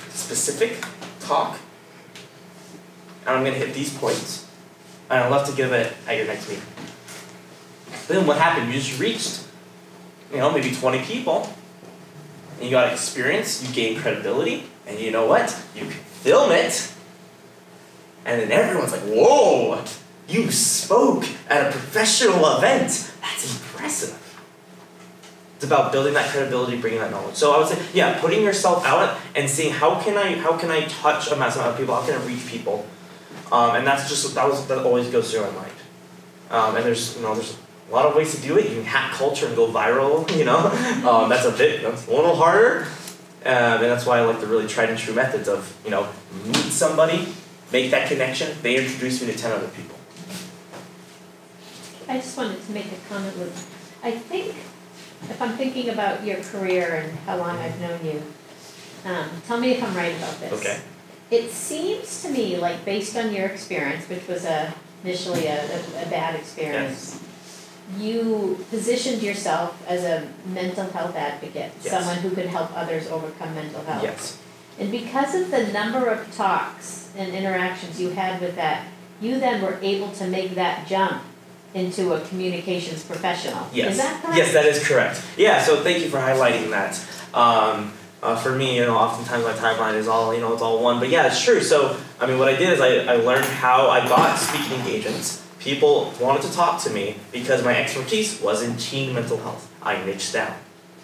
[SPEAKER 1] specific talk, and I'm gonna hit these points, and I'd love to give it at your next meeting. Then what happened? You just reached, you know, maybe 20 people, and you got experience, you gained credibility, and you know what? You can film it, and then everyone's like, whoa, you spoke at a professional event. That's impressive. It's about building that credibility, bringing that knowledge. So I would say, yeah, putting yourself out and seeing how can I how can I touch a mass amount of people? How can I reach people? Um, and that's just that was that always goes through my mind. Um, and there's you know there's a lot of ways to do it. You can hack culture and go viral. You know, um, that's a bit that's a little harder. Um, and that's why I like the really tried and true methods of you know meet somebody, make that connection. They introduce me to ten other people.
[SPEAKER 2] I just wanted to make a comment with, I think, if I'm thinking about your career and how long I've known you, um, tell me if I'm right about this.
[SPEAKER 1] Okay.
[SPEAKER 2] It seems to me like based on your experience, which was a, initially a, a, a bad experience, yes. you positioned yourself as a mental health advocate,
[SPEAKER 1] Yes.
[SPEAKER 2] someone who could help others overcome mental health.
[SPEAKER 1] Yes.
[SPEAKER 2] And because of the number of talks and interactions you had with that, you then were able to make that jump into a communications professional.
[SPEAKER 1] Yes.
[SPEAKER 2] Is that correct?
[SPEAKER 1] Yes, that is correct. Yeah, so thank you for highlighting that. Um, uh, for me, you know, oftentimes my timeline is all, you know, it's all one. But yeah, it's true. So, I mean, what I did is I, I learned how I got speaking engagements. People wanted to talk to me because my expertise was in teen mental health. I niched down.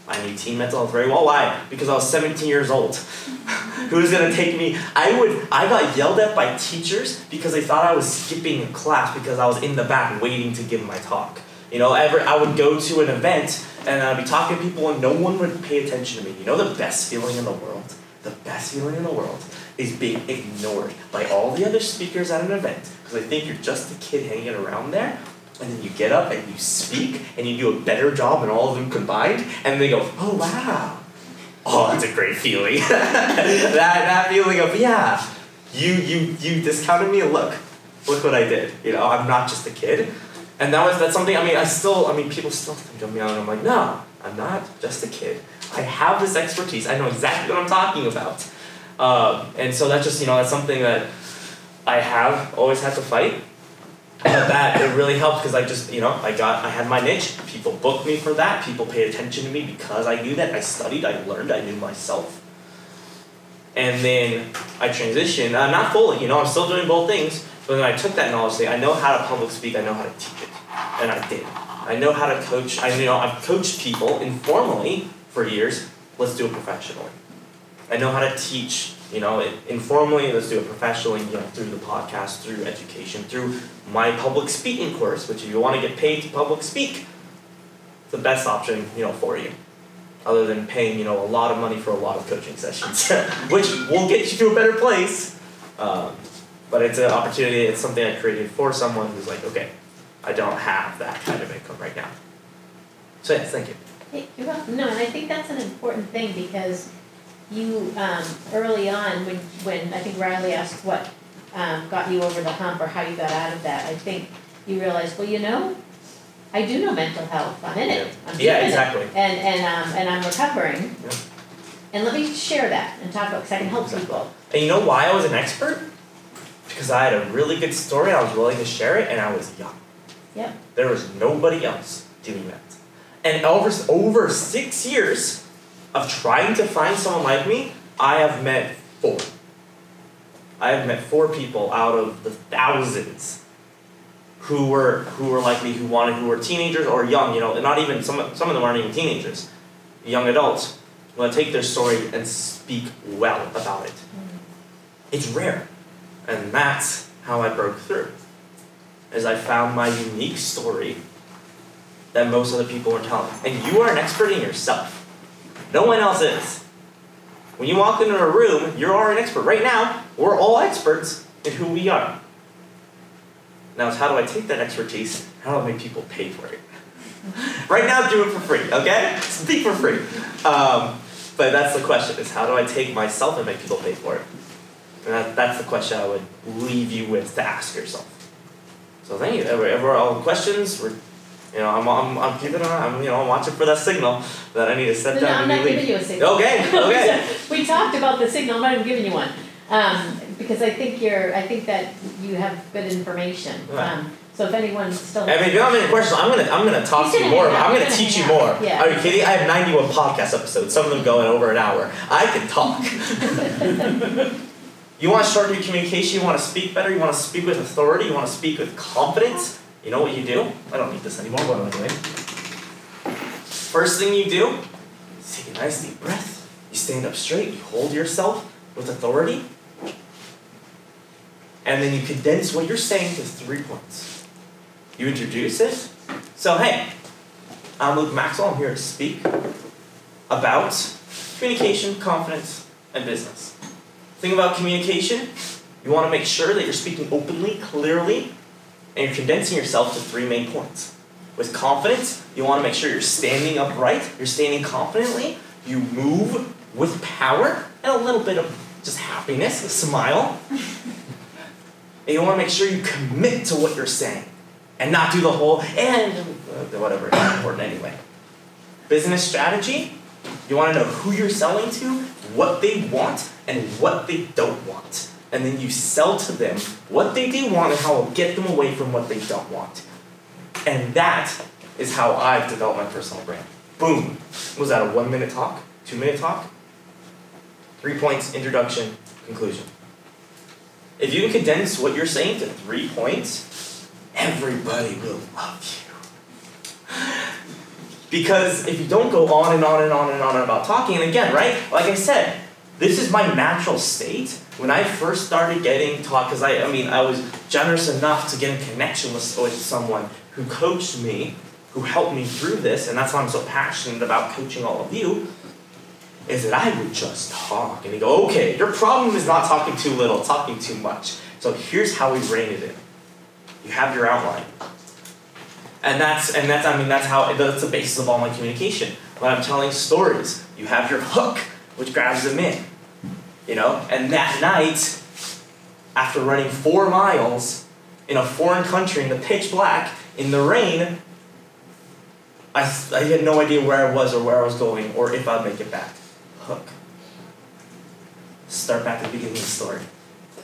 [SPEAKER 1] I knew teen mental health very well. Why? Because I was 17 years old. Who's gonna take me? I would. I got yelled at by teachers because they thought I was skipping a class because I was in the back waiting to give my talk. You know, ever I would go to an event and I'd be talking to people and no one would pay attention to me. You know, the best feeling in the world, the best feeling in the world is being ignored by all the other speakers at an event because they think you're just a kid hanging around there. And then you get up and you speak and you do a better job than all of them combined, and they go, "Oh wow, oh that's a great feeling." that that feeling of yeah, you you you discounted me. Look, look what I did. You know, I'm not just a kid. And that was that's something. I mean, I still. I mean, people still think of me, and I'm like, no, I'm not just a kid. I have this expertise. I know exactly what I'm talking about. Um, and so that's just you know that's something that I have always had to fight. But that it really helped because I just you know I got I had my niche. People booked me for that. People paid attention to me because I knew that. I studied. I learned. I knew myself. And then I transitioned. Uh, not fully. You know, I'm still doing both things. But then I took that knowledge. I know how to public speak. I know how to teach it, and I did. I know how to coach. I you know I've coached people informally for years. Let's do it professionally. I know how to teach, you know, informally, let's do it professionally, you know, through the podcast, through education, through my public speaking course, which if you want to get paid to public speak, it's the best option, you know, for you. Other than paying, you know, a lot of money for a lot of coaching sessions, which will get you to a better place. Um, but it's an opportunity, it's something I created for someone who's like, okay, I don't have that kind of income right now. So yes, thank you.
[SPEAKER 2] Hey, you're welcome. No, and I think that's an important thing because you, um, early on, when, when I think Riley asked what, um, got you over the hump or how you got out of that, I think you realized, well, you know, I do know mental health. I'm in it. I'm
[SPEAKER 1] Yeah,
[SPEAKER 2] doing it.
[SPEAKER 1] exactly.
[SPEAKER 2] And, and, um, and I'm recovering.
[SPEAKER 1] Yeah.
[SPEAKER 2] And let me share that and talk about, because I can help
[SPEAKER 1] Exactly.
[SPEAKER 2] people.
[SPEAKER 1] And you know why I was an expert? Because I had a really good story, I was willing to share it, and I was young.
[SPEAKER 2] Yep.
[SPEAKER 1] There was nobody else doing that. And over, over six years of trying to find someone like me, I have met four. I have met four people out of the thousands who were who were like me, who wanted, who were teenagers or young, you know, not even some some of them aren't even teenagers, young adults, who want to take their story and speak well about it. Mm-hmm. It's rare, and that's how I broke through. As I found my unique story that most other people were telling, and you are an expert in yourself. No one else is. When you walk into a room, you are an expert. Right now, we're all experts in who we are. Now, how do I take that expertise? How do I make people pay for it? right now, do it for free, okay? Speak for free. Um, but that's the question: is how do I take myself and make people pay for it? And that, that's the question I would leave you with to ask yourself. So thank you. Ever, ever all questions? We're, you know, I'm, I'm, I'm keeping an eye. I'm, you know, I'm watching for that signal that I need to set
[SPEAKER 2] No,
[SPEAKER 1] down
[SPEAKER 2] I'm
[SPEAKER 1] and
[SPEAKER 2] not
[SPEAKER 1] leave.
[SPEAKER 2] giving you a signal.
[SPEAKER 1] Okay, okay.
[SPEAKER 2] We talked about the signal, I'm not even giving you one, um, because I think you're, I think that you have good information.
[SPEAKER 1] Right.
[SPEAKER 2] Um, so if anyone still.
[SPEAKER 1] I mean, if you don't have any questions, I'm gonna I'm gonna talk to you more. I'm gonna teach you more.
[SPEAKER 2] Yeah.
[SPEAKER 1] Are you kidding? I have 91 podcast episodes. Some of them going over an hour. I can talk. you want to shorten your communication? You want to speak better? You want to speak with authority? You want to speak with confidence? You know what you do? I don't need this anymore. What am I doing? First thing you do is take a nice deep breath. You stand up straight. You hold yourself with authority. And then you condense what you're saying to three points. You introduce it. So, hey, I'm Luke Maxwell. I'm here to speak about communication, confidence, and business. Thing about communication, you want to make sure that you're speaking openly, clearly, and you're condensing yourself to three main points. With confidence, you want to make sure you're standing upright, you're standing confidently, you move with power, and a little bit of just happiness, a smile. And you want to make sure you commit to what you're saying and not do the whole and uh, whatever, it's not important anyway. Business strategy, you want to know who you're selling to, what they want, and what they don't want. And then you sell to them what they do want and how it'll get them away from what they don't want. And that is how I've developed my personal brand. Boom. Was that a one minute talk? Two minute talk? Three points, introduction, conclusion. If you can condense what you're saying to three points, everybody will love you. Because if you don't go on and on and on and on about talking, and again, right? Like I said, this is my natural state. When I first started getting taught, because I, I mean, I was generous enough to get in connection with, with someone who coached me, who helped me through this, and that's why I'm so passionate about coaching all of you, is that I would just talk. And go, okay, your problem is not talking too little, talking too much. So here's how we rein it in. You have your outline. And that's and that's I mean that's how that's the basis of all my communication. When I'm telling stories, you have your hook, which grabs them in. You know, and that night, after running four miles in a foreign country in the pitch black, in the rain, I, I had no idea where I was or where I was going or if I'd make it back. Hook. Start back at the beginning of the story.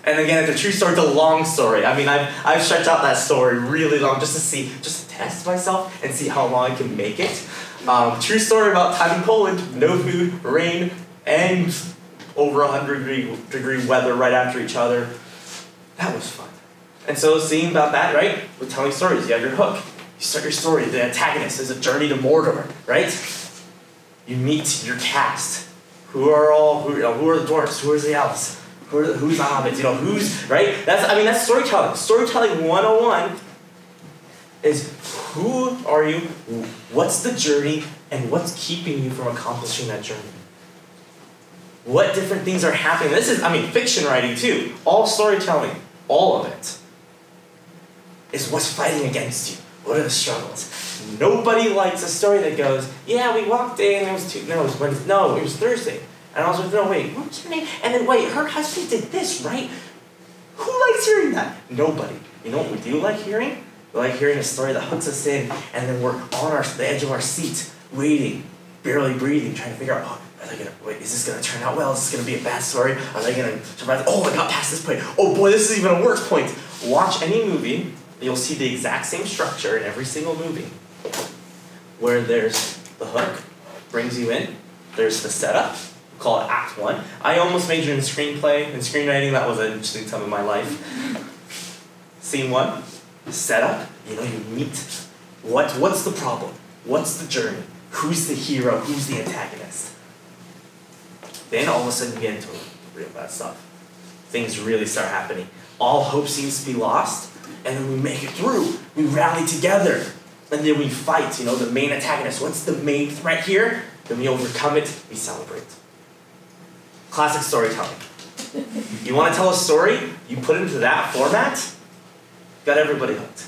[SPEAKER 1] And again, it's a true story, it's a long story. I mean, I've, I've stretched out that story really long just to see, just to test myself and see how long I can make it. Um, true story about time in Poland, no food, rain, and over 100 degree, degree weather right after each other. That was fun. And so, seeing about that, right? With telling stories, you have your hook. You start your story, the antagonist is a journey to Mordor, right? You meet your cast. Who are all, who, you know, who are the dwarves? Who are the elves? Who are the, who's the hobbits? You know, who's, right? That's, I mean, that's storytelling. Storytelling 101 is who are you, what's the journey, and what's keeping you from accomplishing that journey? What different things are happening? This is, I mean, fiction writing too. All storytelling, all of it, is what's fighting against you. What are the struggles? Nobody likes a story that goes, yeah, we walked in, it was two, no, it was no, it was Thursday. And I was like, no, wait, what's your name? And then wait, her husband did this, right? Who likes hearing that? Nobody. You know what we do like hearing? We like hearing a story that hooks us in, and then we're on our the edge of our seat, waiting, barely breathing, trying to figure out, oh, are they gonna wait? Is this gonna turn out well? Is this gonna be a bad story? Are they gonna survive? Oh, I got past this point. Oh boy, this is even a worse point. Watch any movie, you'll see the exact same structure in every single movie, where there's the hook, brings you in. There's the setup, call it Act One. I almost majored in screenplay and screenwriting. That was an interesting time in my life. Scene one, setup. you know, you meet what what's the problem? What's the journey? Who's the hero? Who's the antagonist? Then all of a sudden you get into real bad stuff. Things really start happening. All hope seems to be lost, and then we make it through. We rally together. And then we fight, you know, the main antagonist. What's the main threat here? Then we overcome it, we celebrate. Classic storytelling. you want to tell a story, you put it into that format, got everybody hooked.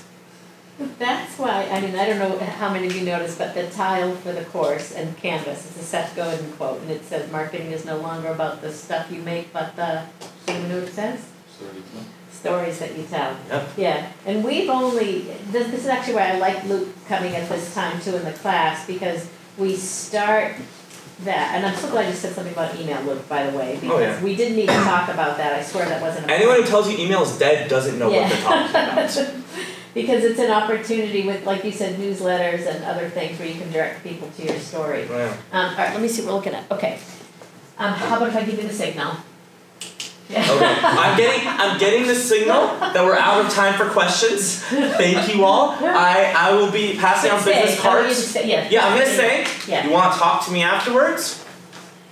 [SPEAKER 2] That's why, I mean, I don't know how many of you noticed, but the tile for the course and Canvas is a Seth Godin quote, and it says, marketing is no longer about the stuff you make, but the, anyone know what it says? Stories Stories that you tell.
[SPEAKER 1] Yep.
[SPEAKER 2] Yeah, and we've only, this, this is actually why I like Luke coming at this time too in the class, because we start that, and I'm so glad you said something about email, Luke, by the way,
[SPEAKER 1] Oh, yeah.
[SPEAKER 2] because we didn't even talk about that, I swear that wasn't a.
[SPEAKER 1] Anyone who tells you email is dead doesn't know what they're talking about.
[SPEAKER 2] Because it's an opportunity with, like you said, newsletters and other things where you can direct people to your story. Um, alright, let me see what we're looking at, okay. Um, how about if I give you the signal? Yeah.
[SPEAKER 1] Okay. I'm getting I'm getting the signal that we're out of time for questions. Thank you all. I, I will be passing on business
[SPEAKER 2] I want you to
[SPEAKER 1] cards.
[SPEAKER 2] say- yeah.
[SPEAKER 1] Yeah, I'm gonna say
[SPEAKER 2] Yeah.
[SPEAKER 1] you wanna talk to me afterwards?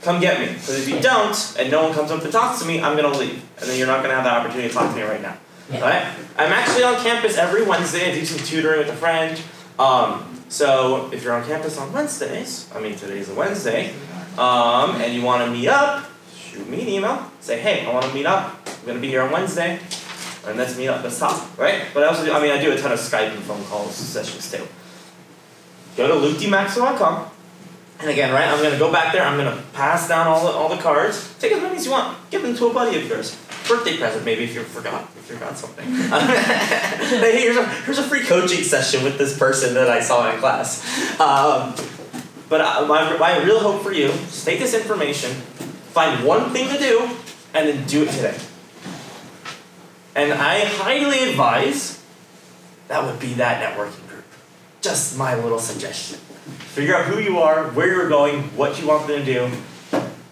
[SPEAKER 1] Come get me. Because if you don't and no one comes up to talk to me, I'm gonna leave. And then you're not gonna have that opportunity to talk to me right now. Alright? I'm actually on campus every Wednesday. I do some tutoring with a friend. Um, so if you're on campus on Wednesdays, I mean today's a Wednesday, um, and you wanna meet up, shoot me an email. Say, hey, I wanna meet up. I'm gonna be here on Wednesday. And let's meet up, let's talk, right? But I also do, I mean I do a ton of Skype and phone calls sessions too. Go to lukedmaxwell.com. And again, right, I'm gonna go back there, I'm gonna pass down all the all the cards. Take as many as you want. Give them to a buddy of yours. Birthday present maybe if you forgot if you forgot something. here's a here's a free coaching session with this person that I saw in class. Um, but uh, my, my real hope for you is take this information, find one thing to do, and then do it today. And I highly advise that would be that networking group. Just my little suggestion. Figure out who you are, where you're going, what you want them to do,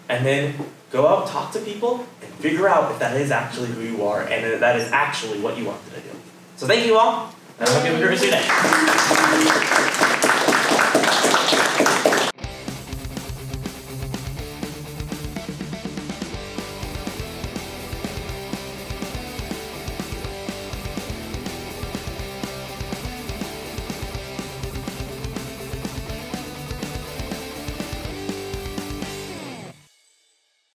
[SPEAKER 1] and then go out, talk to people, figure out if that is actually who you are and that is actually what you want to do. So thank you all, and I hope you have a great rest of your day.